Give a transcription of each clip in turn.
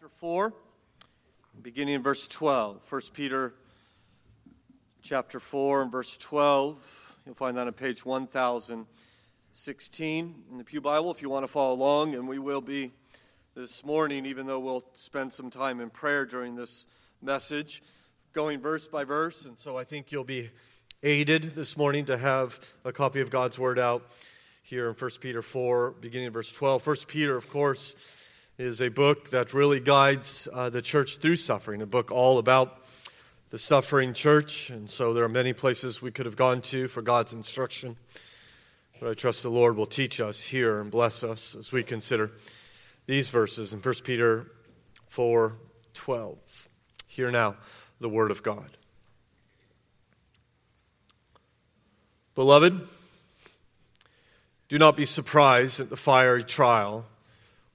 chapter 4, beginning in verse 12. 1 Peter chapter 4 and verse 12. You'll find that on page 1016 in the Pew Bible if you want to follow along, and we will be this morning, even though we'll spend some time in prayer during this message, going verse by verse. And so I think you'll be aided this morning to have a copy of God's Word out here in 1 Peter 4, beginning in verse 12. 1 Peter, of course, is a book that really guides uh, the church through suffering, a book all about the suffering church. And so there are many places we could have gone to for God's instruction. But I trust the Lord will teach us here and bless us as we consider these verses in 1 Peter 4 12. Hear now the word of God. Beloved, do not be surprised at the fiery trial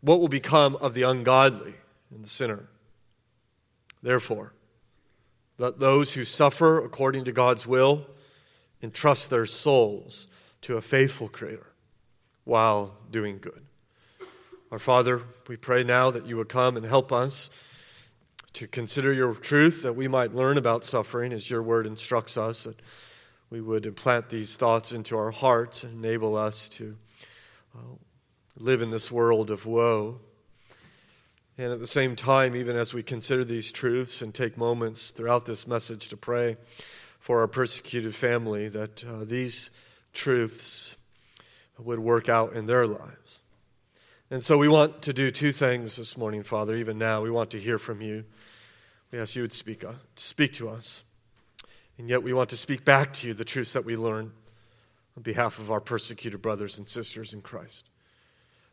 what will become of the ungodly and the sinner? Therefore, let those who suffer according to God's will entrust their souls to a faithful Creator while doing good. Our Father, we pray now that you would come and help us to consider your truth, that we might learn about suffering as your word instructs us, that we would implant these thoughts into our hearts and enable us to uh, live in this world of woe. And at the same time, even as we consider these truths and take moments throughout this message to pray for our persecuted family, that uh, these truths would work out in their lives. And so we want to do two things this morning, Father, even now. We want to hear from you. We ask you would speak, uh, speak to us. And yet we want to speak back to you the truths that we learn on behalf of our persecuted brothers and sisters in Christ.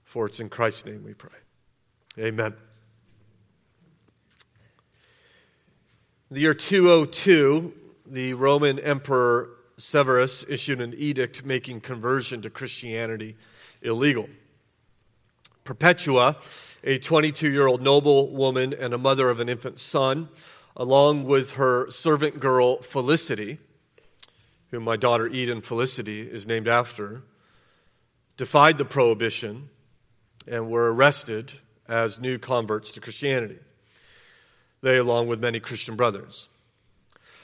For it's in Christ's name we pray. Amen. In the year 202, the Roman Emperor Severus issued an edict making conversion to Christianity illegal. Perpetua, a 22 year old noble woman and a mother of an infant son, along with her servant girl Felicity, whom my daughter Eden Felicity is named after, defied the prohibition and were arrested as new converts to Christianity. They, along with many Christian brothers.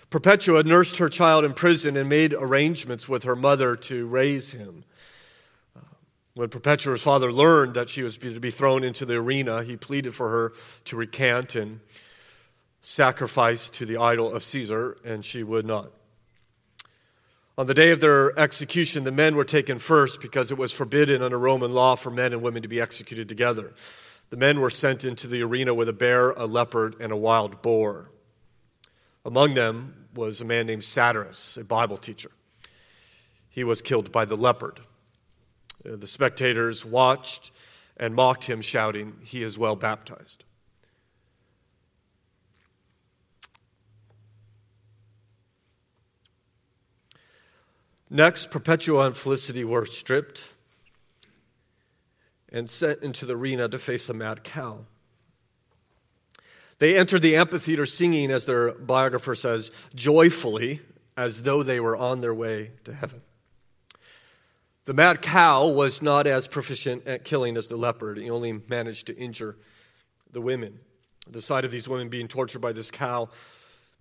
Perpetua nursed her child in prison and made arrangements with her mother to raise him. Uh, when Perpetua's father learned that she was to be thrown into the arena, he pleaded for her to recant and sacrifice to the idol of Caesar, and she would not. On the day of their execution, the men were taken first because it was forbidden under Roman law for men and women to be executed together. The men were sent into the arena with a bear, a leopard, and a wild boar. Among them was a man named Satyrus, a Bible teacher. He was killed by the leopard. The spectators watched and mocked him, shouting, He is well baptized. Next, Perpetua and Felicity were stripped and sent into the arena to face a mad cow. They entered the amphitheater singing, as their biographer says, joyfully, as though they were on their way to heaven. The mad cow was not as proficient at killing as the leopard. He only managed to injure the women. The sight of these women being tortured by this cow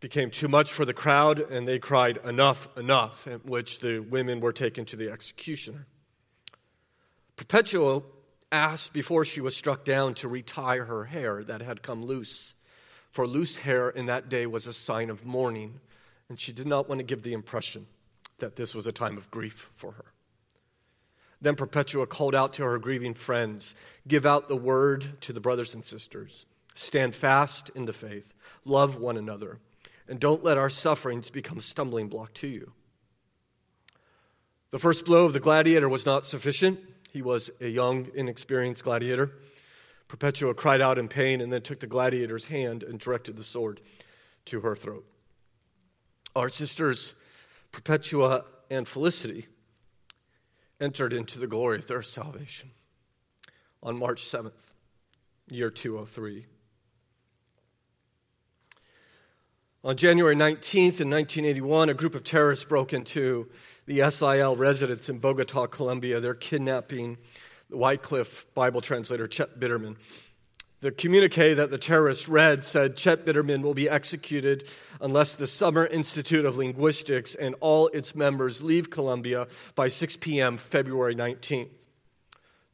became too much for the crowd, and they cried, Enough, enough, at which the women were taken to the executioner. Perpetua asked before she was struck down to retie her hair that had come loose for loose hair in that day was a sign of mourning, and she did not want to give the impression that this was a time of grief for her. Then Perpetua called out to her grieving friends Give out the word to the brothers and sisters. Stand fast in the faith. Love one another. And don't let our sufferings become a stumbling block to you. The first blow of the gladiator was not sufficient. He was a young, inexperienced gladiator. Perpetua cried out in pain and then took the gladiator's hand and directed the sword to her throat. Our sisters, Perpetua and Felicity, entered into the glory of their salvation on March 7th, year 203. On January 19th, in 1981, a group of terrorists broke into the SIL residence in Bogota, Colombia. They're kidnapping the Wycliffe Bible translator Chet Bitterman. The communique that the terrorists read said Chet Bitterman will be executed unless the Summer Institute of Linguistics and all its members leave Colombia by 6 p.m., February 19th.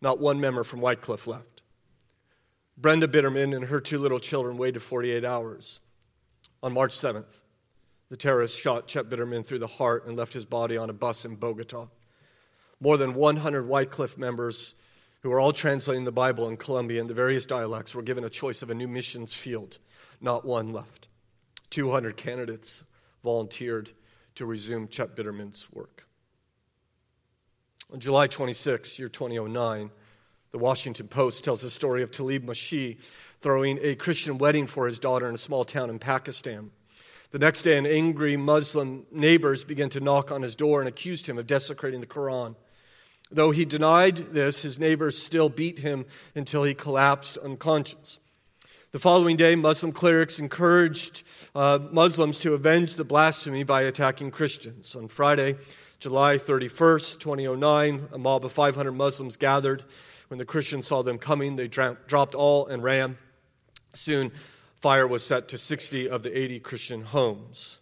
Not one member from Wycliffe left. Brenda Bitterman and her two little children waited 48 hours. On March 7th, the terrorists shot Chet Bitterman through the heart and left his body on a bus in Bogota. More than 100 Wycliffe members who were all translating the Bible in Colombia in the various dialects were given a choice of a new missions field. Not one left. 200 candidates volunteered to resume Chet Bitterman's work. On July 26, year 2009, the Washington Post tells the story of Talib Mashi throwing a Christian wedding for his daughter in a small town in Pakistan. The next day, an angry Muslim neighbors began to knock on his door and accused him of desecrating the Quran. Though he denied this, his neighbors still beat him until he collapsed unconscious. The following day, Muslim clerics encouraged uh, Muslims to avenge the blasphemy by attacking Christians. On Friday, July 31st, 2009, a mob of 500 Muslims gathered. When the Christians saw them coming, they dra- dropped all and ran. Soon, fire was set to 60 of the 80 Christian homes.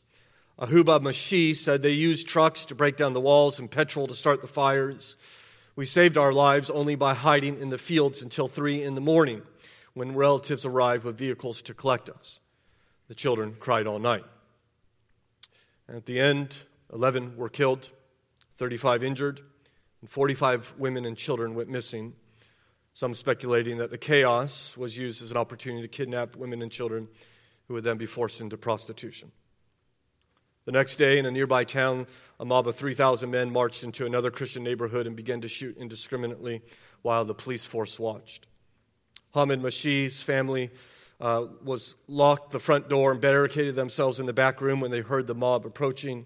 Ahuba Mashi said they used trucks to break down the walls and petrol to start the fires. We saved our lives only by hiding in the fields until 3 in the morning when relatives arrived with vehicles to collect us. The children cried all night. At the end, 11 were killed, 35 injured, and 45 women and children went missing some speculating that the chaos was used as an opportunity to kidnap women and children who would then be forced into prostitution. The next day, in a nearby town, a mob of 3,000 men marched into another Christian neighborhood and began to shoot indiscriminately while the police force watched. Hamid Mashi's family uh, was locked the front door and barricaded themselves in the back room when they heard the mob approaching.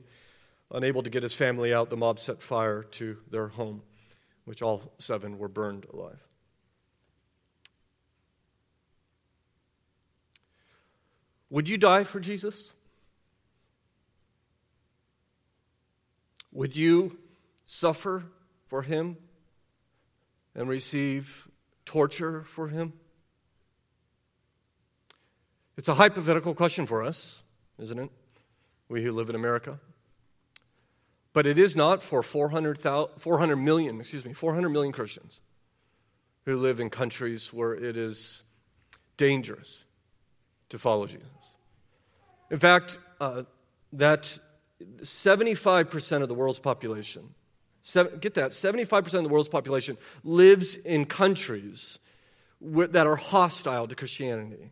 Unable to get his family out, the mob set fire to their home, which all seven were burned alive. Would you die for Jesus? Would you suffer for him and receive torture for him? It's a hypothetical question for us, isn't it? We who live in America. But it is not for 400, 400 million, excuse me, 400 million Christians who live in countries where it is dangerous to follow Jesus. In fact, uh, that 75% of the world's population, seven, get that, 75% of the world's population lives in countries that are hostile to Christianity.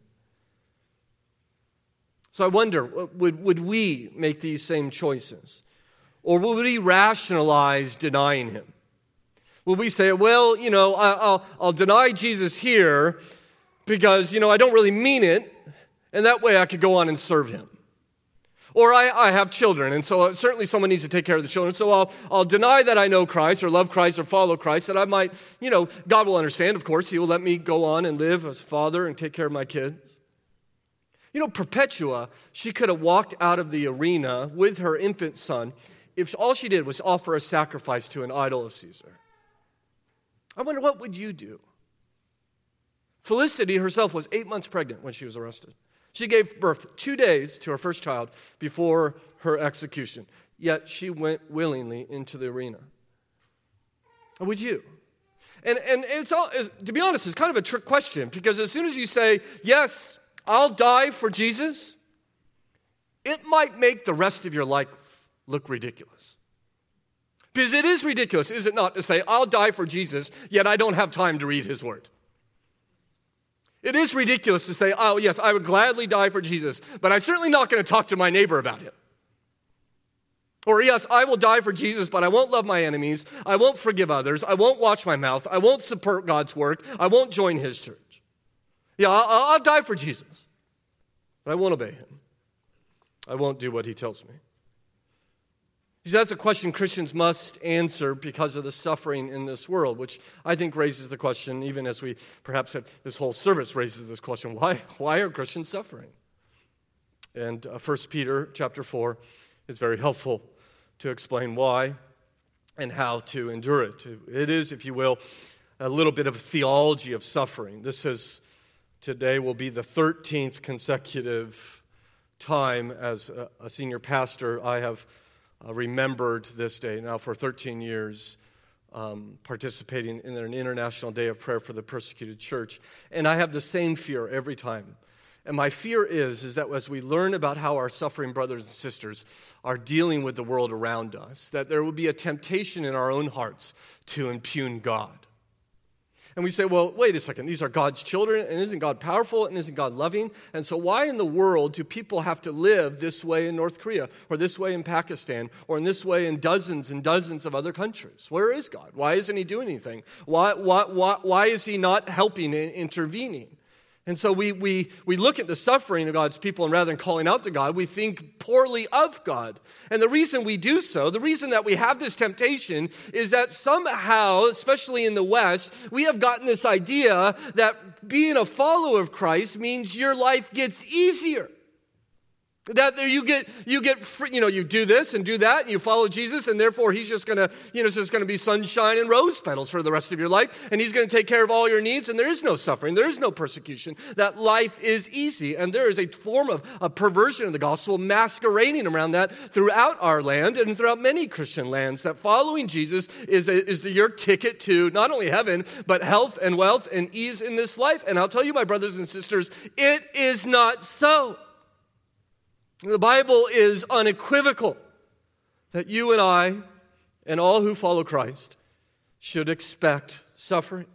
So I wonder, would, would we make these same choices? Or would we rationalize denying him? Will we say, well, you know, I'll, I'll deny Jesus here because, you know, I don't really mean it, and that way I could go on and serve him. Or I, I have children, and so uh, certainly someone needs to take care of the children. So I'll, I'll deny that I know Christ or love Christ or follow Christ, that I might, you know, God will understand, of course. He will let me go on and live as a father and take care of my kids. You know, Perpetua, she could have walked out of the arena with her infant son if all she did was offer a sacrifice to an idol of Caesar. I wonder, what would you do? Felicity herself was eight months pregnant when she was arrested. She gave birth two days to her first child before her execution, yet she went willingly into the arena. Would you? And, and it's all, to be honest, it's kind of a trick question because as soon as you say, yes, I'll die for Jesus, it might make the rest of your life look ridiculous. Because it is ridiculous, is it not, to say, I'll die for Jesus, yet I don't have time to read his word. It is ridiculous to say, oh, yes, I would gladly die for Jesus, but I'm certainly not going to talk to my neighbor about it. Or, yes, I will die for Jesus, but I won't love my enemies. I won't forgive others. I won't watch my mouth. I won't support God's work. I won't join his church. Yeah, I'll, I'll die for Jesus, but I won't obey him. I won't do what he tells me. See, that's a question Christians must answer because of the suffering in this world, which I think raises the question, even as we perhaps have, this whole service raises this question why, why are Christians suffering? And uh, 1 Peter chapter 4 is very helpful to explain why and how to endure it. It is, if you will, a little bit of a theology of suffering. This is today will be the 13th consecutive time as a, a senior pastor I have uh, remembered this day now for 13 years. Um, participating in an international day of prayer for the persecuted church. And I have the same fear every time. And my fear is, is that as we learn about how our suffering brothers and sisters are dealing with the world around us, that there will be a temptation in our own hearts to impugn God. And we say, well, wait a second, these are God's children, and isn't God powerful, and isn't God loving? And so, why in the world do people have to live this way in North Korea, or this way in Pakistan, or in this way in dozens and dozens of other countries? Where is God? Why isn't He doing anything? Why, why, why, why is He not helping and intervening? And so we, we, we look at the suffering of God's people, and rather than calling out to God, we think poorly of God. And the reason we do so, the reason that we have this temptation, is that somehow, especially in the West, we have gotten this idea that being a follower of Christ means your life gets easier. That you get, you get, free, you know, you do this and do that, and you follow Jesus, and therefore He's just gonna, you know, it's just gonna be sunshine and rose petals for the rest of your life, and He's gonna take care of all your needs, and there is no suffering, there is no persecution. That life is easy, and there is a form of a perversion of the gospel masquerading around that throughout our land and throughout many Christian lands. That following Jesus is, a, is the, your ticket to not only heaven, but health and wealth and ease in this life. And I'll tell you, my brothers and sisters, it is not so. The Bible is unequivocal that you and I and all who follow Christ should expect suffering.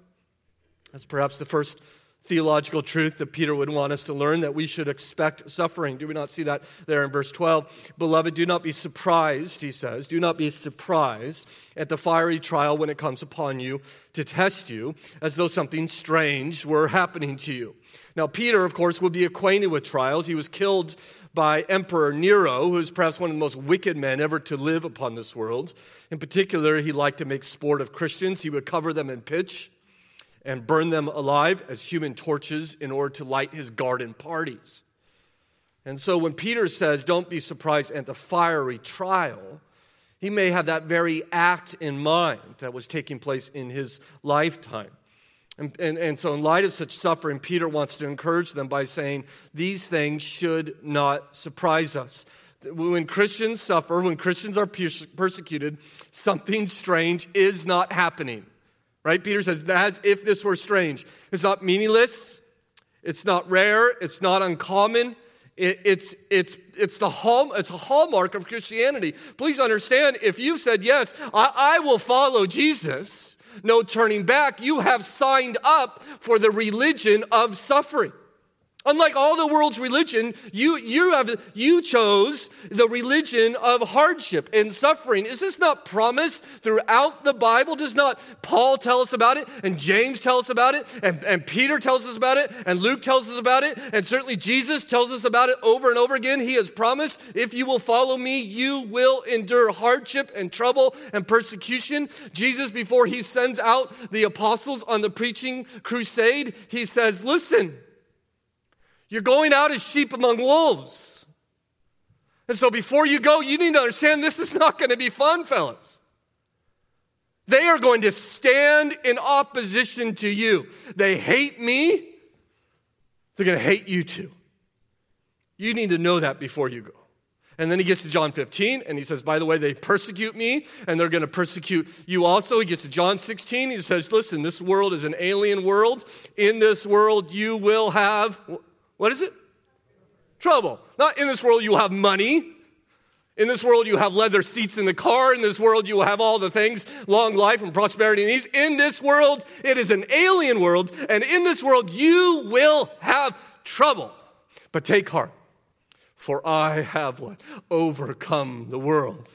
That's perhaps the first theological truth that Peter would want us to learn that we should expect suffering. Do we not see that there in verse 12? Beloved, do not be surprised, he says. Do not be surprised at the fiery trial when it comes upon you to test you, as though something strange were happening to you. Now, Peter, of course, would be acquainted with trials. He was killed by Emperor Nero, who is perhaps one of the most wicked men ever to live upon this world. In particular, he liked to make sport of Christians. He would cover them in pitch and burn them alive as human torches in order to light his garden parties. And so when Peter says, Don't be surprised at the fiery trial, he may have that very act in mind that was taking place in his lifetime. And, and, and, so, in light of such suffering, Peter wants to encourage them by saying, These things should not surprise us. When Christians suffer, when Christians are persecuted, something strange is not happening. Right? Peter says, as if this were strange. It's not meaningless, it's not rare, it's not uncommon. It, it's, it's, it's, the hall, it's a hallmark of Christianity. Please understand if you've said, Yes, I, I will follow Jesus no turning back, you have signed up for the religion of suffering. Unlike all the world's religion, you, you, have, you chose the religion of hardship and suffering. Is this not promised throughout the Bible? Does not Paul tell us about it? And James tell us about it? And, and Peter tells us about it? And Luke tells us about it? And certainly Jesus tells us about it over and over again. He has promised, if you will follow me, you will endure hardship and trouble and persecution. Jesus, before he sends out the apostles on the preaching crusade, he says, listen, you're going out as sheep among wolves. And so before you go, you need to understand this is not going to be fun, fellas. They are going to stand in opposition to you. They hate me, they're going to hate you too. You need to know that before you go. And then he gets to John 15 and he says, By the way, they persecute me and they're going to persecute you also. He gets to John 16. He says, Listen, this world is an alien world. In this world, you will have what is it? trouble. Not in this world you have money. In this world you have leather seats in the car. In this world you will have all the things, long life and prosperity and ease. In this world, it is an alien world. And in this world you will have trouble. But take heart, for I have what? Overcome the world.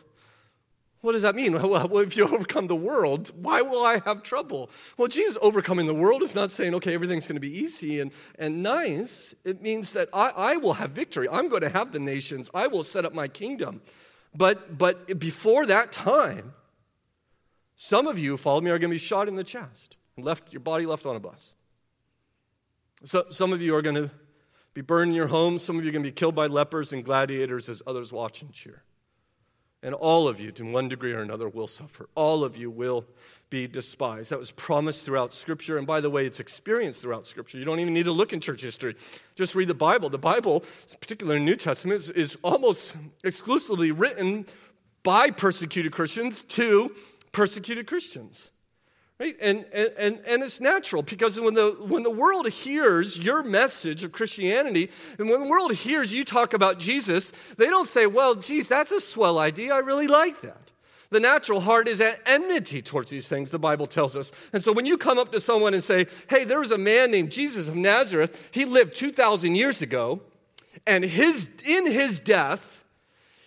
What does that mean? Well, if you overcome the world, why will I have trouble? Well, Jesus overcoming the world is not saying, okay, everything's going to be easy and, and nice. It means that I, I will have victory. I'm going to have the nations. I will set up my kingdom. But, but before that time, some of you, follow me, are going to be shot in the chest and left, your body left on a bus. So, some of you are going to be burned in your homes. Some of you are going to be killed by lepers and gladiators as others watch and cheer. And all of you, to one degree or another, will suffer. All of you will be despised. That was promised throughout Scripture. And by the way, it's experienced throughout Scripture. You don't even need to look in church history. Just read the Bible. The Bible, particularly the New Testament, is, is almost exclusively written by persecuted Christians to persecuted Christians. Right? And, and, and it's natural because when the, when the world hears your message of Christianity, and when the world hears you talk about Jesus, they don't say, well, geez, that's a swell idea. I really like that. The natural heart is at enmity towards these things, the Bible tells us. And so when you come up to someone and say, hey, there was a man named Jesus of Nazareth, he lived 2,000 years ago, and his, in his death,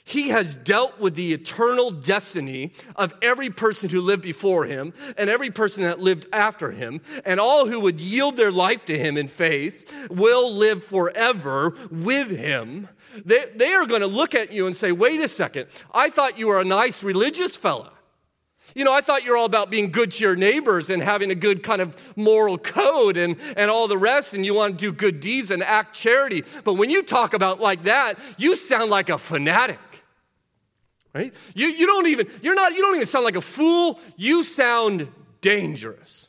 he has dealt with the eternal destiny of every person who lived before him and every person that lived after him. And all who would yield their life to him in faith will live forever with him. They, they are going to look at you and say, wait a second, I thought you were a nice religious fella. You know, I thought you were all about being good to your neighbors and having a good kind of moral code and, and all the rest, and you want to do good deeds and act charity. But when you talk about like that, you sound like a fanatic right? You, you don't even, you're not, you don't even sound like a fool. You sound dangerous.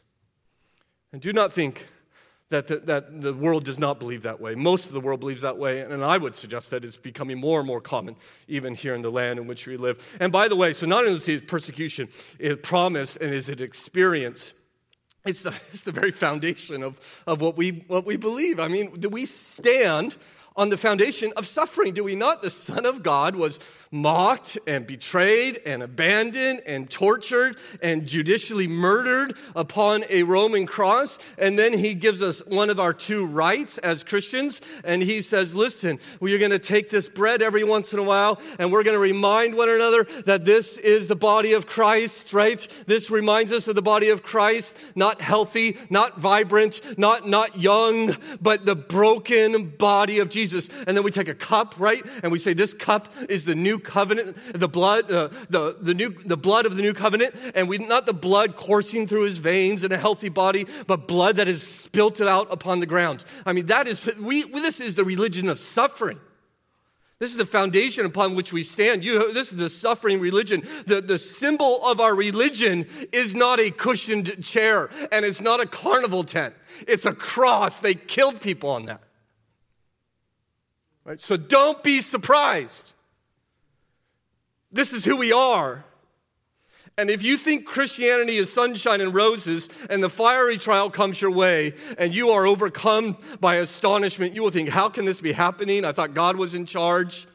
And do not think that the, that the world does not believe that way. Most of the world believes that way, and I would suggest that it's becoming more and more common, even here in the land in which we live. And by the way, so not only is persecution is promise and is it experience, it's the, it's the very foundation of, of what, we, what we believe. I mean, do we stand on the foundation of suffering, do we not? The Son of God was mocked and betrayed and abandoned and tortured and judicially murdered upon a Roman cross. And then he gives us one of our two rites as Christians. And he says, listen, we are going to take this bread every once in a while and we're going to remind one another that this is the body of Christ, right? This reminds us of the body of Christ, not healthy, not vibrant, not, not young, but the broken body of Jesus. And then we take a cup, right? And we say, this cup is the new covenant, the blood, uh, the, the, new, the blood of the new covenant, and we, not the blood coursing through his veins in a healthy body, but blood that is spilt out upon the ground. I mean, that is, we, this is the religion of suffering. This is the foundation upon which we stand. You, this is the suffering religion. The, the symbol of our religion is not a cushioned chair and it's not a carnival tent. It's a cross. They killed people on that. Right? So don't be surprised this is who we are. And if you think Christianity is sunshine and roses and the fiery trial comes your way and you are overcome by astonishment, you will think, How can this be happening? I thought God was in charge.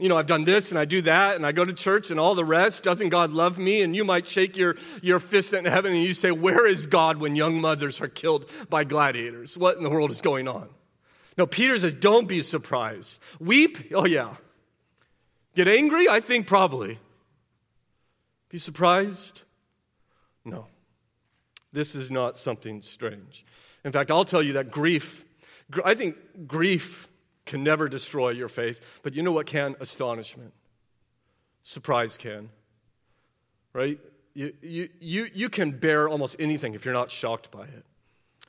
You know, I've done this and I do that and I go to church and all the rest. Doesn't God love me? And you might shake your, your fist in heaven and you say, Where is God when young mothers are killed by gladiators? What in the world is going on? No, Peter says, Don't be surprised. Weep? Oh, yeah. Get angry? I think probably. Be surprised? No. This is not something strange. In fact, I'll tell you that grief, I think grief can never destroy your faith, but you know what can? Astonishment. Surprise can. Right? You, you, you, you can bear almost anything if you're not shocked by it.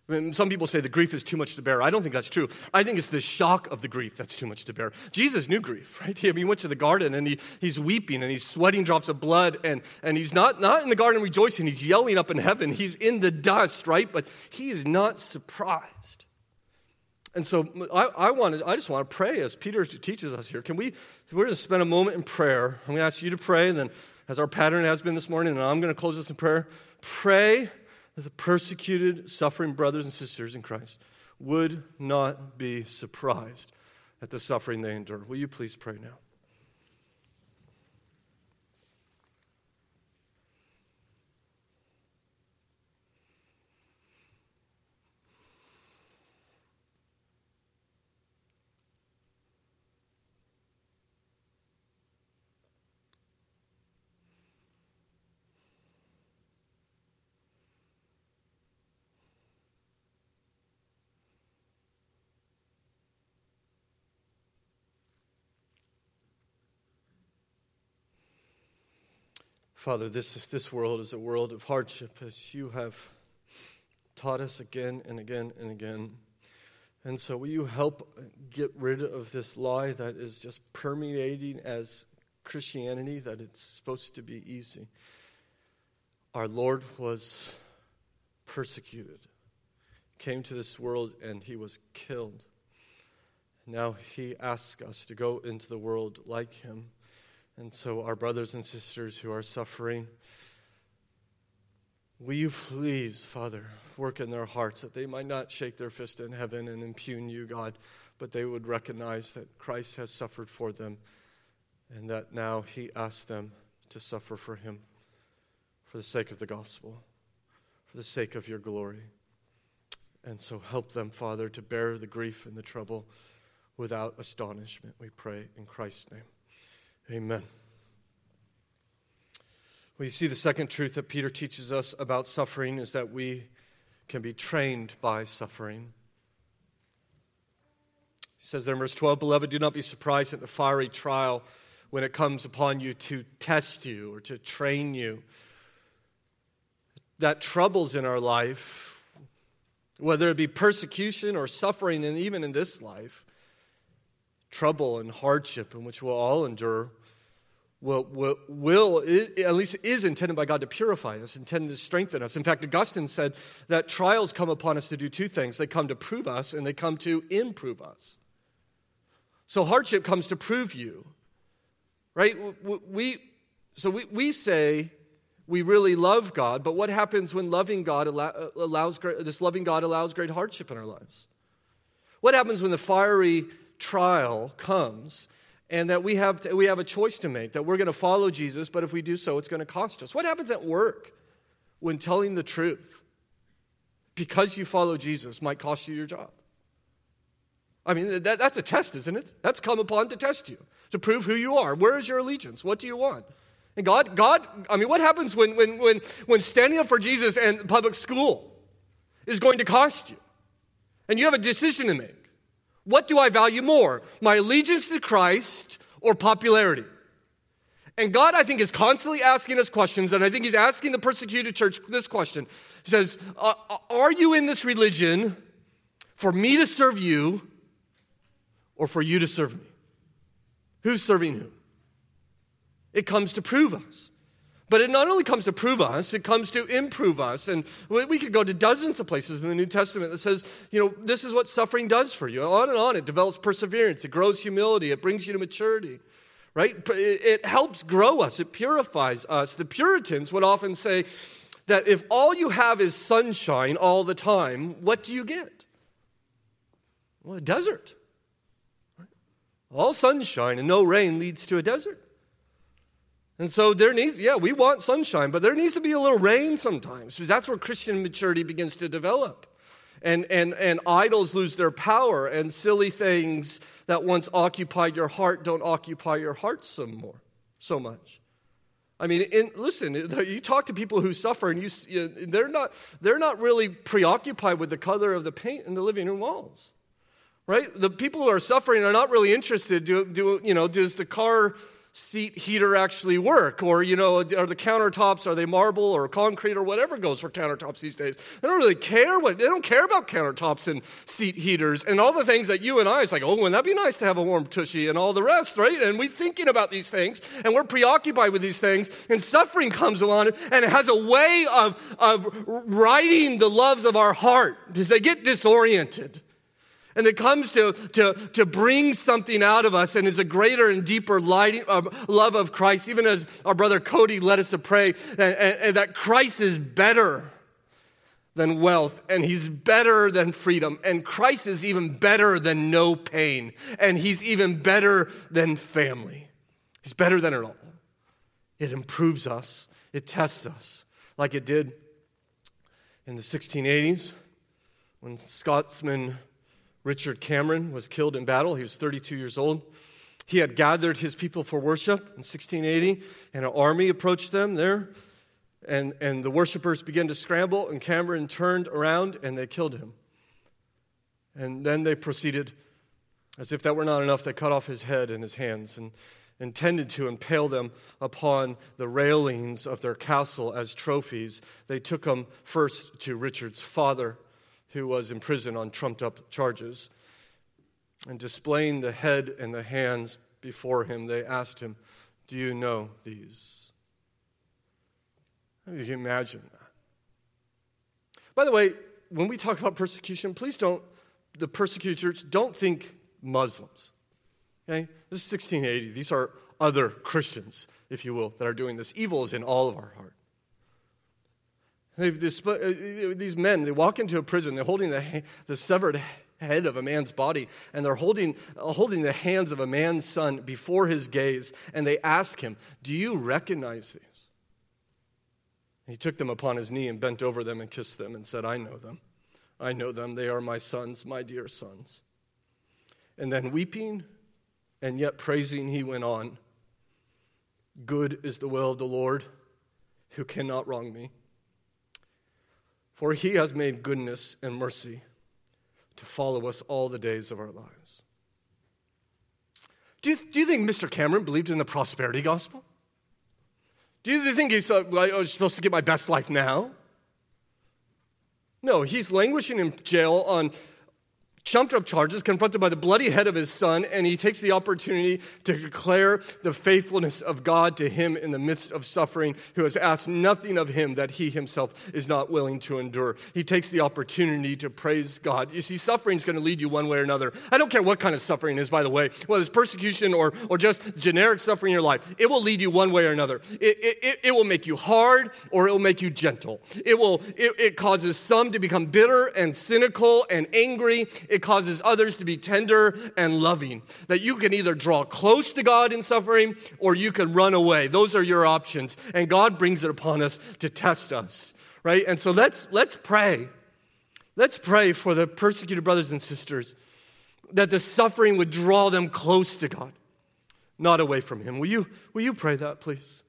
And some people say the grief is too much to bear. I don't think that's true. I think it's the shock of the grief that's too much to bear. Jesus knew grief, right? He, he went to the garden and he, he's weeping and he's sweating drops of blood and, and he's not, not in the garden rejoicing. He's yelling up in heaven. He's in the dust, right? But he is not surprised. And so I, I, wanted, I just want to pray as Peter teaches us here. Can we, we're going to spend a moment in prayer. I'm going to ask you to pray, and then as our pattern has been this morning, and I'm going to close this in prayer. Pray the persecuted, suffering brothers and sisters in Christ would not be surprised at the suffering they endure. Will you please pray now? Father, this, this world is a world of hardship, as you have taught us again and again and again. And so, will you help get rid of this lie that is just permeating as Christianity, that it's supposed to be easy? Our Lord was persecuted, came to this world, and he was killed. Now he asks us to go into the world like him and so, our brothers and sisters who are suffering, will you please, Father, work in their hearts that they might not shake their fist in heaven and impugn you, God, but they would recognize that Christ has suffered for them and that now He asks them to suffer for Him for the sake of the gospel, for the sake of your glory. And so, help them, Father, to bear the grief and the trouble without astonishment, we pray in Christ's name. Amen. Well, you see, the second truth that Peter teaches us about suffering is that we can be trained by suffering. He says there in verse 12, Beloved, do not be surprised at the fiery trial when it comes upon you to test you or to train you. That troubles in our life, whether it be persecution or suffering, and even in this life, trouble and hardship in which we'll all endure will, will, will at least is intended by God to purify us, intended to strengthen us. In fact, Augustine said that trials come upon us to do two things they come to prove us, and they come to improve us. So hardship comes to prove you, right? We, so we, we say we really love God, but what happens when loving God uh, allows, this loving God allows great hardship in our lives? What happens when the fiery trial comes and that we have, to, we have a choice to make that we're going to follow Jesus, but if we do so, it's going to cost us. What happens at work when telling the truth because you follow Jesus might cost you your job? I mean, that, that's a test, isn't it? That's come upon to test you, to prove who you are. Where is your allegiance? What do you want? And God, God, I mean, what happens when, when, when, when standing up for Jesus and public school is going to cost you? And you have a decision to make. What do I value more, my allegiance to Christ or popularity? And God, I think, is constantly asking us questions, and I think He's asking the persecuted church this question. He says, uh, uh, Are you in this religion for me to serve you or for you to serve me? Who's serving who? It comes to prove us. But it not only comes to prove us, it comes to improve us. And we could go to dozens of places in the New Testament that says, you know, this is what suffering does for you. On and on. It develops perseverance, it grows humility, it brings you to maturity, right? It helps grow us, it purifies us. The Puritans would often say that if all you have is sunshine all the time, what do you get? Well, a desert. All sunshine and no rain leads to a desert. And so there needs, yeah, we want sunshine, but there needs to be a little rain sometimes because that's where Christian maturity begins to develop. And, and, and idols lose their power, and silly things that once occupied your heart don't occupy your heart some more, so much. I mean, in, listen, you talk to people who suffer, and you, you, they're, not, they're not really preoccupied with the color of the paint in the living room walls, right? The people who are suffering are not really interested. Do, do, you know, does the car seat heater actually work? Or, you know, are the countertops, are they marble or concrete or whatever goes for countertops these days? They don't really care what, they don't care about countertops and seat heaters and all the things that you and I, it's like, oh, wouldn't that be nice to have a warm tushy and all the rest, right? And we're thinking about these things and we're preoccupied with these things and suffering comes along and it has a way of, of righting the loves of our heart because they get disoriented and it comes to, to, to bring something out of us and is a greater and deeper uh, love of Christ, even as our brother Cody led us to pray, and, and, and that Christ is better than wealth, and he's better than freedom. And Christ is even better than no pain, and he's even better than family. He's better than it all. It improves us, it tests us, like it did in the 1680s when Scotsman Richard Cameron was killed in battle. He was 32 years old. He had gathered his people for worship in 1680, and an army approached them there. And, and the worshippers began to scramble, and Cameron turned around and they killed him. And then they proceeded, as if that were not enough, they cut off his head and his hands and intended to impale them upon the railings of their castle as trophies. They took them first to Richard's father, who was in prison on trumped up charges. And displaying the head and the hands before him, they asked him, Do you know these? You can imagine that. By the way, when we talk about persecution, please don't, the persecuted church, don't think Muslims. Okay? This is 1680. These are other Christians, if you will, that are doing this. Evil is in all of our heart. Uh, these men, they walk into a prison, they're holding the, the severed head of a man's body, and they're holding, uh, holding the hands of a man's son before his gaze, and they ask him, Do you recognize these? He took them upon his knee and bent over them and kissed them and said, I know them. I know them. They are my sons, my dear sons. And then, weeping and yet praising, he went on Good is the will of the Lord who cannot wrong me. For he has made goodness and mercy to follow us all the days of our lives. Do you, do you think Mr. Cameron believed in the prosperity gospel? Do you think he's uh, like, oh, supposed to get my best life now? No, he's languishing in jail on jumped up charges, confronted by the bloody head of his son, and he takes the opportunity to declare the faithfulness of God to him in the midst of suffering, who has asked nothing of him that he himself is not willing to endure. He takes the opportunity to praise God. You see, suffering is going to lead you one way or another. I don't care what kind of suffering is, by the way, whether it's persecution or, or just generic suffering in your life, it will lead you one way or another. It, it, it will make you hard or it will make you gentle. It, will, it, it causes some to become bitter and cynical and angry. It it causes others to be tender and loving. That you can either draw close to God in suffering or you can run away. Those are your options. And God brings it upon us to test us, right? And so let's, let's pray. Let's pray for the persecuted brothers and sisters that the suffering would draw them close to God, not away from Him. Will you, will you pray that, please?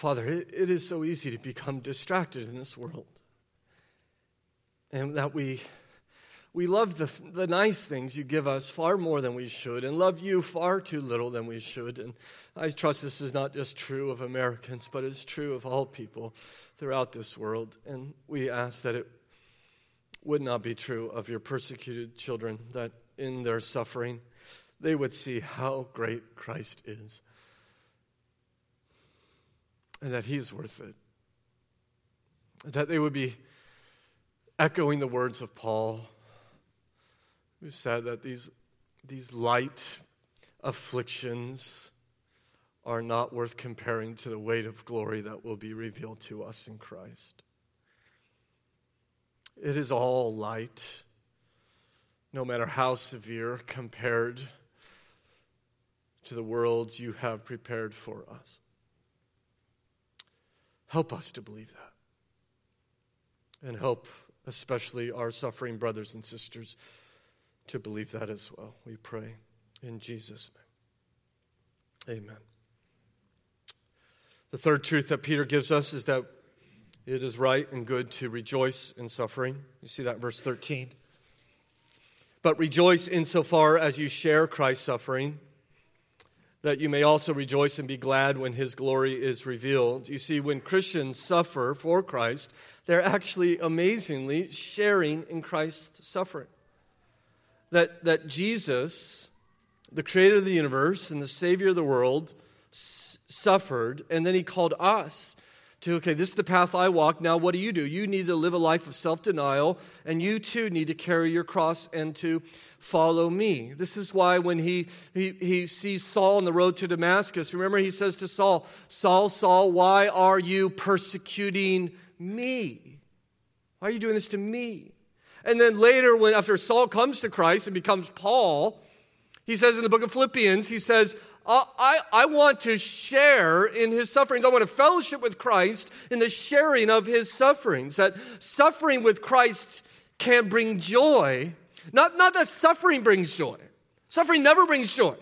Father, it, is so easy to become distracted in this world. And that we, we love the, the nice things you give us far more than we should, and love you far too little than we should. And I trust this is not just true of Americans, but it's true of all people throughout this world. And we ask that it would not be true of your persecuted children, that in their suffering, they would see how great Christ is and that He is worth it. That they would be echoing the words of Paul, who said that these, these light afflictions are not worth comparing to the weight of glory that will be revealed to us in Christ. It is all light, no matter how severe, compared to the worlds you have prepared for us. Help us to believe that. And help, especially our suffering brothers and sisters, to believe that as well. We pray in Jesus' name. Amen. The third truth that Peter gives us is that it is right and good to rejoice in suffering. You see that verse 13. But rejoice insofar as you share Christ's suffering that you may also rejoice and be glad when his glory is revealed. You see, when Christians suffer for Christ, they're actually amazingly sharing in Christ's suffering. That, that Jesus, the creator of the universe and the savior of the world, s- suffered, and then he called us to, okay, this is the path I walk. Now, what do you do? You need to live a life of self denial, and you too need to carry your cross and to follow me. This is why when he, he, he sees Saul on the road to Damascus, remember he says to Saul, Saul, Saul, why are you persecuting me? Why are you doing this to me? And then later, when after Saul comes to Christ and becomes Paul, he says in the book of Philippians, he says, I, I want to share in his sufferings. I want to fellowship with Christ in the sharing of his sufferings. That suffering with Christ can bring joy. Not, not that suffering brings joy, suffering never brings joy.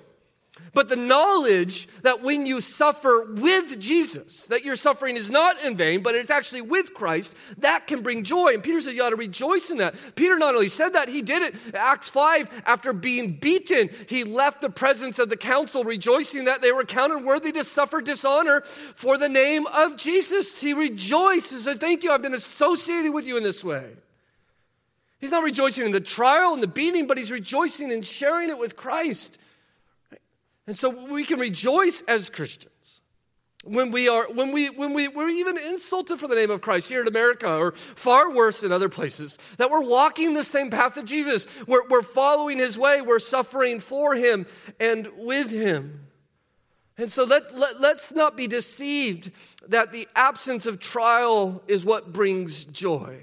But the knowledge that when you suffer with Jesus, that your suffering is not in vain, but it's actually with Christ, that can bring joy. And Peter says you ought to rejoice in that. Peter not only said that, he did it. Acts 5, after being beaten, he left the presence of the council rejoicing that they were counted worthy to suffer dishonor for the name of Jesus. He rejoiced and said, Thank you, I've been associated with you in this way. He's not rejoicing in the trial and the beating, but he's rejoicing in sharing it with Christ. And so we can rejoice as Christians when we are when we when we we're even insulted for the name of Christ here in America or far worse in other places that we're walking the same path of Jesus. We're, we're following his way. We're suffering for him and with him. And so let, let, let's not be deceived that the absence of trial is what brings joy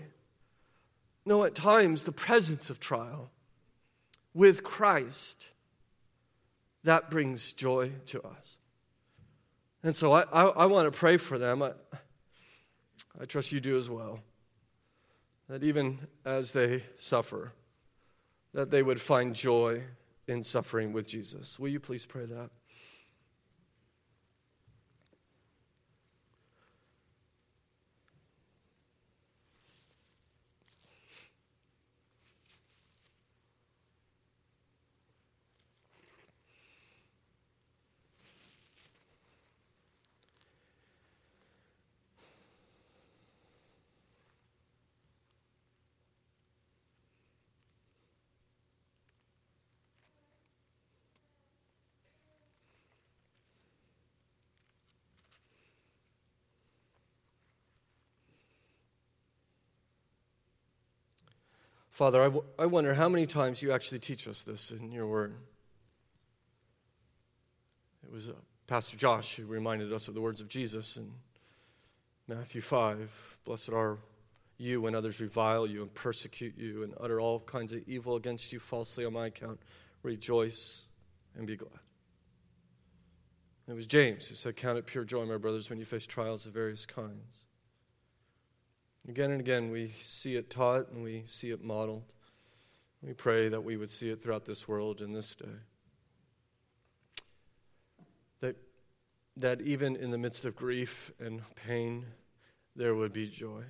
no at times the presence of trial with Christ that brings joy to us. And so I, I, I want to pray for them. I, I trust you do as well. That even as they suffer, that they would find joy in suffering with Jesus. Will you please pray that? Father, I, w- I wonder how many times you actually teach us this in your word. It was uh, Pastor Josh who reminded us of the words of Jesus in Matthew 5 Blessed are you when others revile you and persecute you and utter all kinds of evil against you falsely on my account. Rejoice and be glad. It was James who said, Count it pure joy, my brothers, when you face trials of various kinds. Again and again, we see it taught and we see it modeled. We pray that we would see it throughout this world in this day. That, that even in the midst of grief and pain, there would be joy.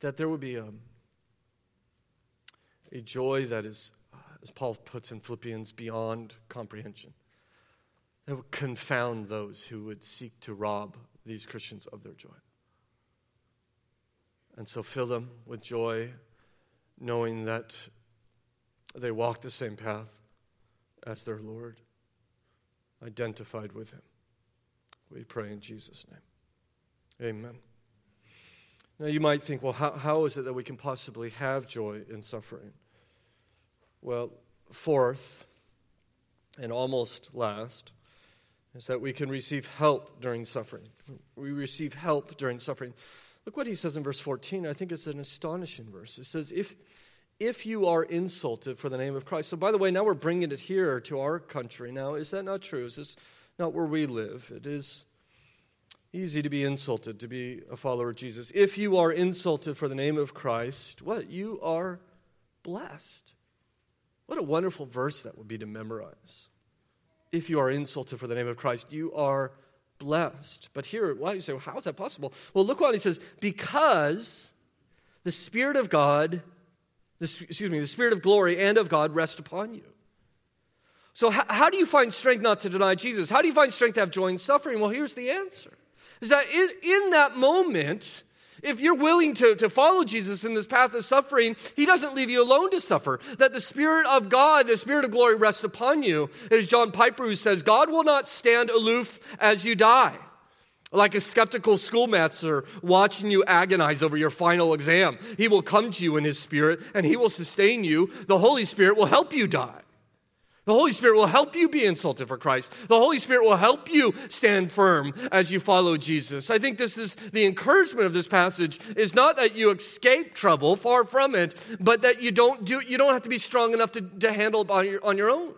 That there would be a, um, a joy that is, uh, as Paul puts in Philippians, beyond comprehension. That would confound those who would seek to rob these Christians of their joy. And so fill them with joy, knowing that they walk the same path as their Lord, identified with Him. We pray in Jesus' name. Amen. Now, you might think, well, how, how is it that we can possibly have joy in suffering? Well, fourth, and almost last, is that we can receive help during suffering. We receive help during suffering. Look what he says in verse 14. I think it's an astonishing verse. It says, If, if you are insulted for the name of Christ. So, by the way, now we're bringing it here to our country. Now, is that not true? Is this not where we live? It is easy to be insulted, to be a follower of Jesus. If you are insulted for the name of Christ, what? You are blessed. What a wonderful verse that would be to memorize. If you are insulted for the name of Christ, you are blessed. But here, why you say, well, how is that possible? Well, look what he says. Because the Spirit of God, the, excuse me, the Spirit of glory and of God rest upon you. So, how, how do you find strength not to deny Jesus? How do you find strength to have joy in suffering? Well, here's the answer is that in, in that moment, if you're willing to, to follow Jesus in this path of suffering, He doesn't leave you alone to suffer. That the Spirit of God, the Spirit of glory rests upon you. It is John Piper who says, God will not stand aloof as you die. Like a skeptical schoolmaster watching you agonize over your final exam. He will come to you in His Spirit and He will sustain you. The Holy Spirit will help you die. The Holy Spirit will help you be insulted for Christ. The Holy Spirit will help you stand firm as you follow Jesus. I think this is the encouragement of this passage is not that you escape trouble, far from it, but that you don't do you don't have to be strong enough to, to handle it on your, on your own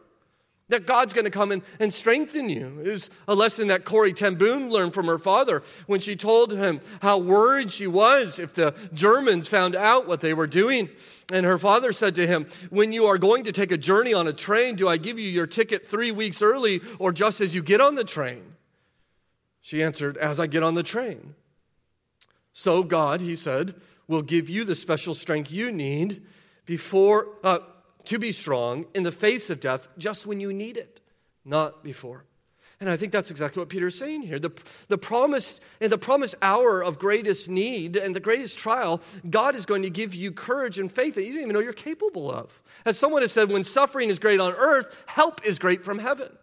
that God's going to come and strengthen you. is a lesson that Corrie ten learned from her father when she told him how worried she was if the Germans found out what they were doing. And her father said to him, When you are going to take a journey on a train, do I give you your ticket three weeks early or just as you get on the train? She answered, As I get on the train. So God, he said, will give you the special strength you need before, uh, to be strong in the face of death just when you need it, not before. And I think that's exactly what Peter's saying here. The, the promised in the promised hour of greatest need and the greatest trial, God is going to give you courage and faith that you didn't even know you're capable of. As someone has said, when suffering is great on earth, help is great from heaven.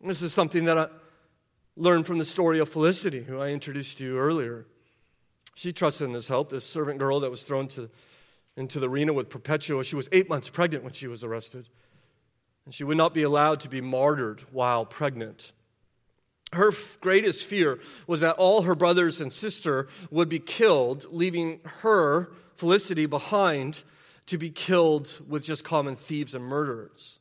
This is something that I learned from the story of Felicity, who I introduced to you earlier. She trusted in this help, this servant girl that was thrown to into the arena with Perpetua. She was eight months pregnant when she was arrested, and she would not be allowed to be martyred while pregnant. Her f- greatest fear was that all her brothers and sister would be killed, leaving her, Felicity, behind to be killed with just common thieves and murderers.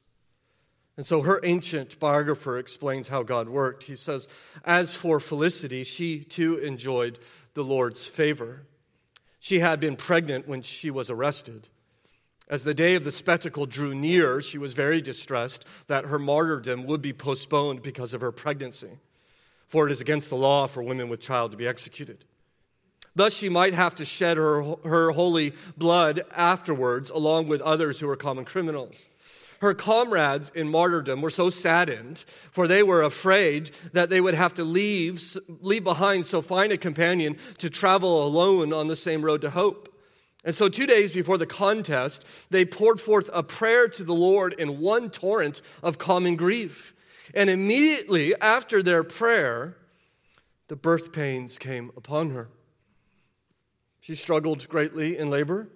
And so her ancient biographer explains how God worked. He says, As for Felicity, she too enjoyed the Lord's favor. She had been pregnant when she was arrested. As the day of the spectacle drew near, she was very distressed that her martyrdom would be postponed because of her pregnancy, for it is against the law for women with child to be executed. Thus, she might have to shed her, her holy blood afterwards, along with others who were common criminals. Her comrades in martyrdom were so saddened, for they were afraid that they would have to leave, leave behind so fine a companion to travel alone on the same road to hope. And so, two days before the contest, they poured forth a prayer to the Lord in one torrent of common grief. And immediately after their prayer, the birth pains came upon her. She struggled greatly in labor.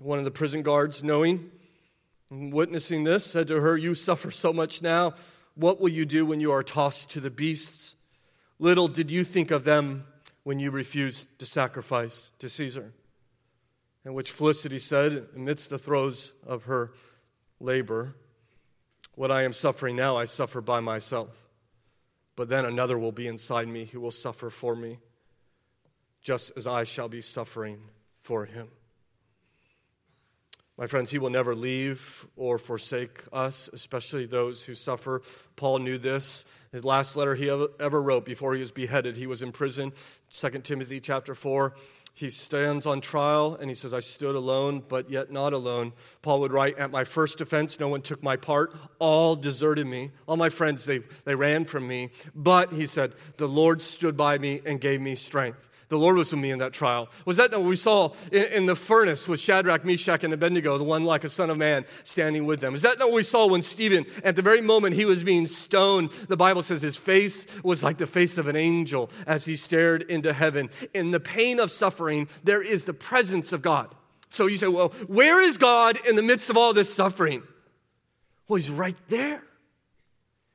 One of the prison guards, knowing witnessing this, said to her, You suffer so much now. What will you do when you are tossed to the beasts? Little did you think of them when you refused to sacrifice to Caesar. And which Felicity said, amidst the throes of her labor, What I am suffering now, I suffer by myself. But then another will be inside me who will suffer for me, just as I shall be suffering for him. My friends, he will never leave or forsake us, especially those who suffer. Paul knew this. His last letter he ever wrote before he was beheaded, he was in prison. 2 Timothy chapter 4. He stands on trial and he says, I stood alone, but yet not alone. Paul would write, At my first defense, no one took my part. All deserted me. All my friends, they, they ran from me. But, he said, the Lord stood by me and gave me strength. The Lord was with me in that trial. Was that what we saw in, in, the furnace with Shadrach, Meshach, and Abednego, the one like a son of man standing with them? Is that not what we saw when Stephen, at the very moment he was being stoned, the Bible says his face was like the face of an angel as he stared into heaven. In the pain of suffering, there is the presence of God. So you say, well, where is God in the midst of all this suffering? Well, he's right there.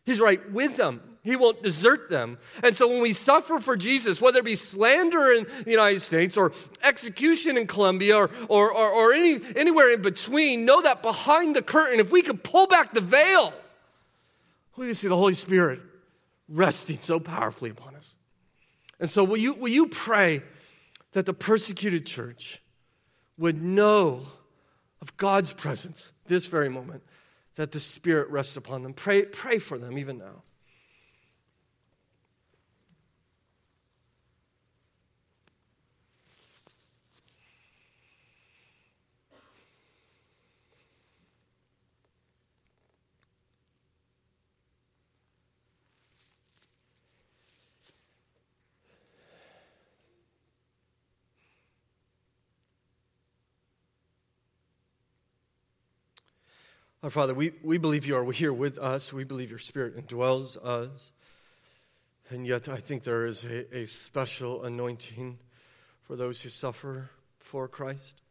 He's right with them. He won't desert them. And so when we suffer for Jesus, whether it be slander in the United States or execution in Colombia or, or, or, or any, anywhere in between, know that behind the curtain, if we could pull back the veil, we can see the Holy Spirit resting so powerfully upon us. And so will you, will you pray that the persecuted church would know of God's presence this very moment, that the Spirit rests upon them? Pray, pray for them even now. Our Father, we, we believe you are here with us. We believe your Spirit indwells us. And yet, I think there is a, a special anointing for those who suffer for Christ.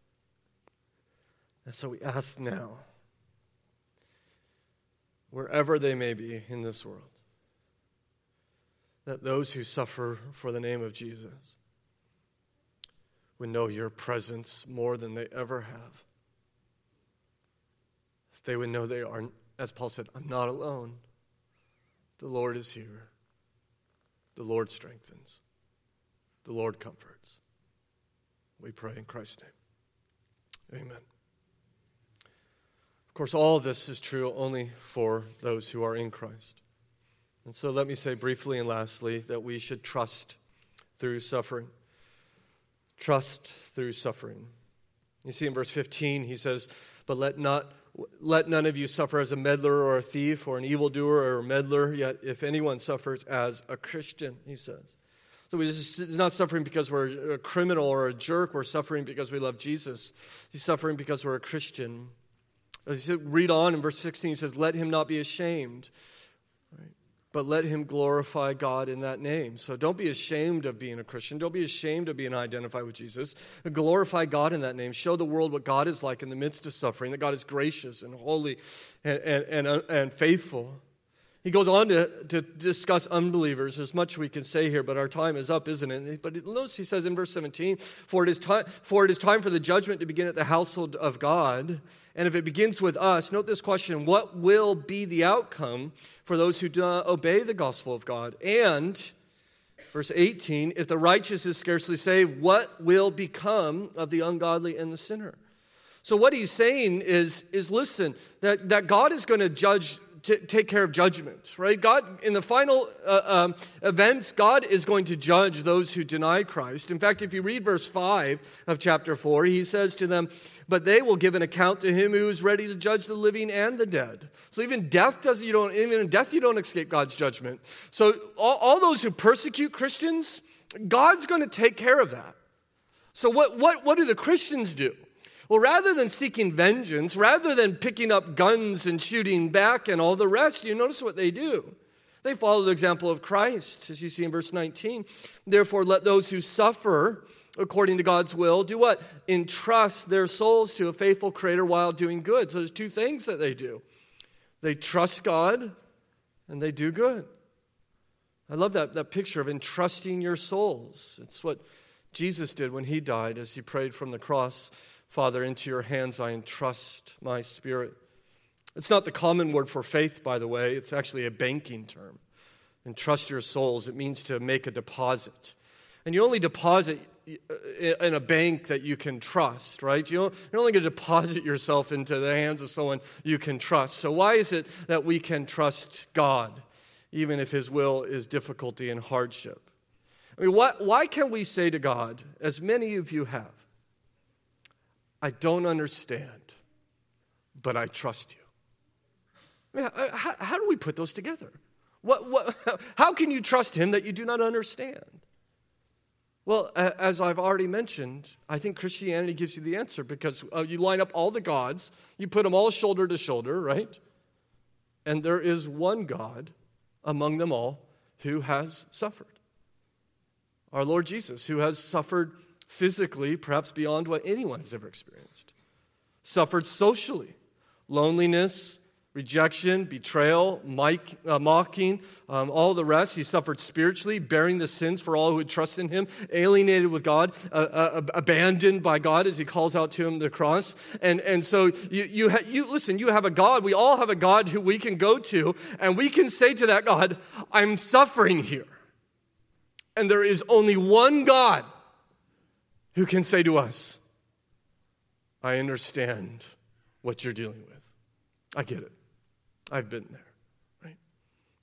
And so we ask now, wherever they may be in this world, that those who suffer for the name of Jesus would know your presence more than they ever have they would know they are, as Paul said, I'm not alone. The Lord is here. The Lord strengthens. The Lord comforts. We pray in Christ's name. Amen. Of course, all of this is true only for those who are in Christ. And so let me say briefly and lastly that we should trust through suffering. Trust through suffering. You see in verse 15, he says, But let not let none of you suffer as a meddler or a thief or an evildoer or a meddler, yet if anyone suffers as a Christian, he says. So he's not suffering because we're a criminal or a jerk. We're suffering because we love Jesus. He's suffering because we're a Christian. As said, read on in verse 16, he says, Let him not be ashamed. Right? But let him glorify God in that name. So don't be ashamed of being a Christian. Don't be ashamed of being identified with Jesus. Glorify God in that name. Show the world what God is like in the midst of suffering, that God is gracious and holy and, and, and, uh, and faithful. He goes on to, to discuss unbelievers. There's much we can say here, but our time is up, isn't it? But notice he says in verse 17, for it, is time, for it is time for the judgment to begin at the household of God. And if it begins with us, note this question what will be the outcome for those who do not obey the gospel of God? And, verse 18, if the righteous is scarcely saved, what will become of the ungodly and the sinner? So, what he's saying is, is listen, that, that God is going to judge take care of judgment, right? God, in the final uh, um, events, God is going to judge those who deny Christ. In fact, if you read verse 5 of chapter 4, he says to them, But they will give an account to him who is ready to judge the living and the dead. So even death doesn't, you don't, even in death, you don't escape God's judgment. So all, all those who persecute Christians, God's going to take care of that. So what, what, what do the Christians do? Well, rather than seeking vengeance, rather than picking up guns and shooting back and all the rest, you notice what they do. They follow the example of Christ, as you see in verse 19. Therefore, let those who suffer according to God's will do what? Entrust their souls to a faithful Creator while doing good. So there's two things that they do they trust God and they do good. I love that, that picture of entrusting your souls. It's what Jesus did when he died as he prayed from the cross Father, into your hands I entrust my spirit. It's not the common word for faith, by the way, it's actually a banking term. Entrust your souls, it means to make a deposit. And you only deposit in a bank that you can trust, right? You are only going to deposit yourself into the hands of someone you can trust. So, why is it that we can trust God, even if His will is difficulty and hardship? I mean, why, why can we say to God, as many of you have, I don't understand, but I trust you. I mean, how, how, do we put those together? What, what, how can you trust him that you do not understand? Well, as I've already mentioned, I think Christianity gives you the answer because uh, you line up all the gods, you put them all shoulder to shoulder, right? And there is one God among them all who has suffered. Our Lord Jesus, who has suffered physically, perhaps beyond what anyone has ever experienced. Suffered socially, loneliness, rejection, betrayal, uh, mocking, um, all the rest. He suffered spiritually, bearing the sins for all who would trust in him, alienated with God, uh, uh, abandoned by God as he calls out to him the cross. And, and so you, you, ha- you, listen, you have a God, we all have a God who we can go to, and we can say to that God, I'm suffering here. And there is only one God who can say to us, I understand what you're dealing with. I get it. I've been there. Right?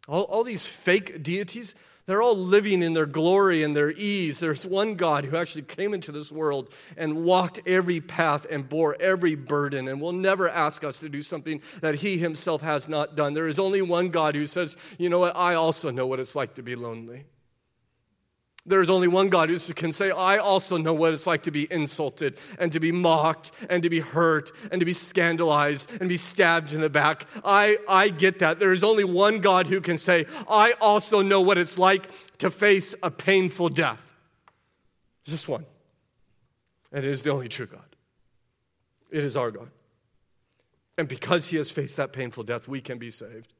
All, all these fake deities, they're all living in their glory and their ease. There's one God who actually came into this world and walked every path and bore every burden and will never ask us to do something that he himself has not done. There is only one God who says, you know what, I also know what it's like to be lonely. There is only one God who can say, I also know what it's like to be insulted and to be mocked and to be hurt and to be scandalized and be stabbed in the back. I, I get that. There is only one God who can say, I also know what it's like to face a painful death. Just one. And it is the only true God. It is our God. And because he has faced that painful death, we can be saved.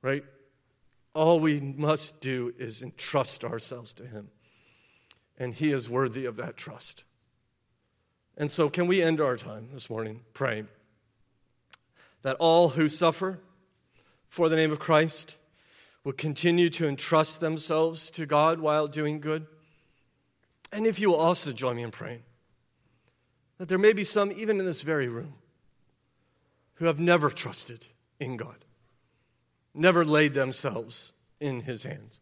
Right? All we must do is entrust ourselves to him. And he is worthy of that trust. And so, can we end our time this morning praying that all who suffer for the name of Christ will continue to entrust themselves to God while doing good? And if you will also join me in praying that there may be some, even in this very room, who have never trusted in God, never laid themselves in His hands,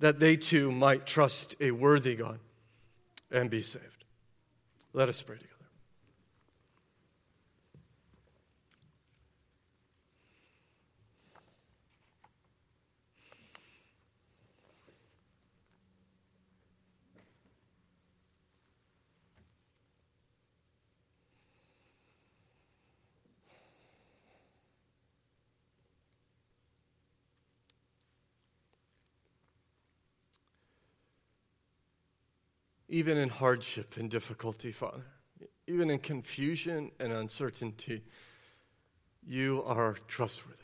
that they too might trust a worthy God and be saved. Let us pray together. Even in hardship and difficulty, Father, even in confusion and uncertainty, you are trustworthy.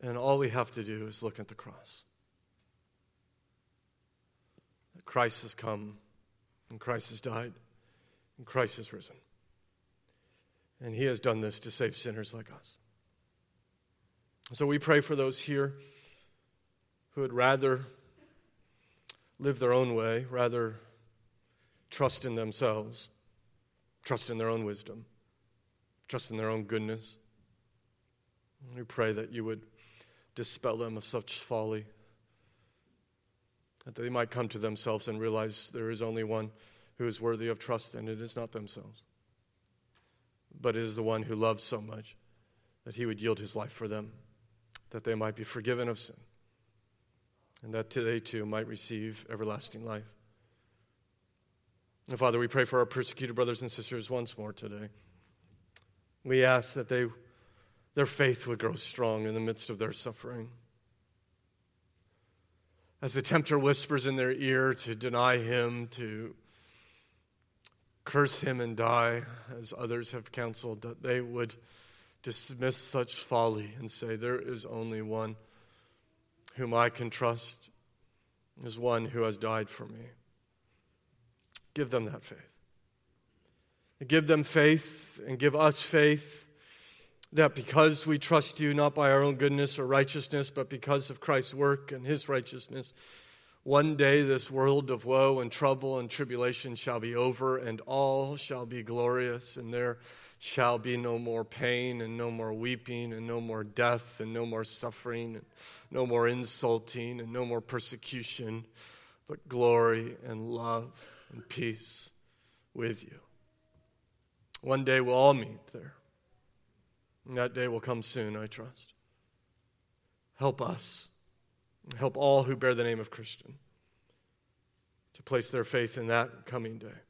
And all we have to do is look at the cross. Christ has come, and Christ has died, and Christ has risen. And he has done this to save sinners like us. So we pray for those here who would rather live their own way, rather trust in themselves, trust in their own wisdom, trust in their own goodness. We pray that you would dispel them of such folly, that they might come to themselves and realize there is only one who is worthy of trust, and it is not themselves, but it is the one who loves so much that he would yield his life for them, that they might be forgiven of sin and that they too might receive everlasting life. And Father, we pray for our persecuted brothers and sisters once more today. We ask that they, their faith would grow strong in the midst of their suffering. As the tempter whispers in their ear to deny him, to curse him and die, as others have counseled, that they would dismiss such folly and say, There is only one whom I can trust is one who has died for me. Give them that faith. Give them faith and give us faith that because we trust you not by our own goodness or righteousness, but because of Christ's work and his righteousness, one day this world of woe and trouble and tribulation shall be over, and all shall be glorious, and there shall be no more pain, and no more weeping, and no more death, and no more suffering, and no more insulting, and no more persecution, but glory and love and peace with you. One day we'll all meet there. And that day will come soon, I trust. Help us. Help all who bear the name of Christian to place their faith in that coming day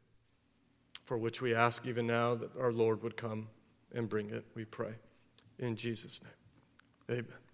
for which we ask even now that our Lord would come and bring it, we pray. In Jesus' name, amen.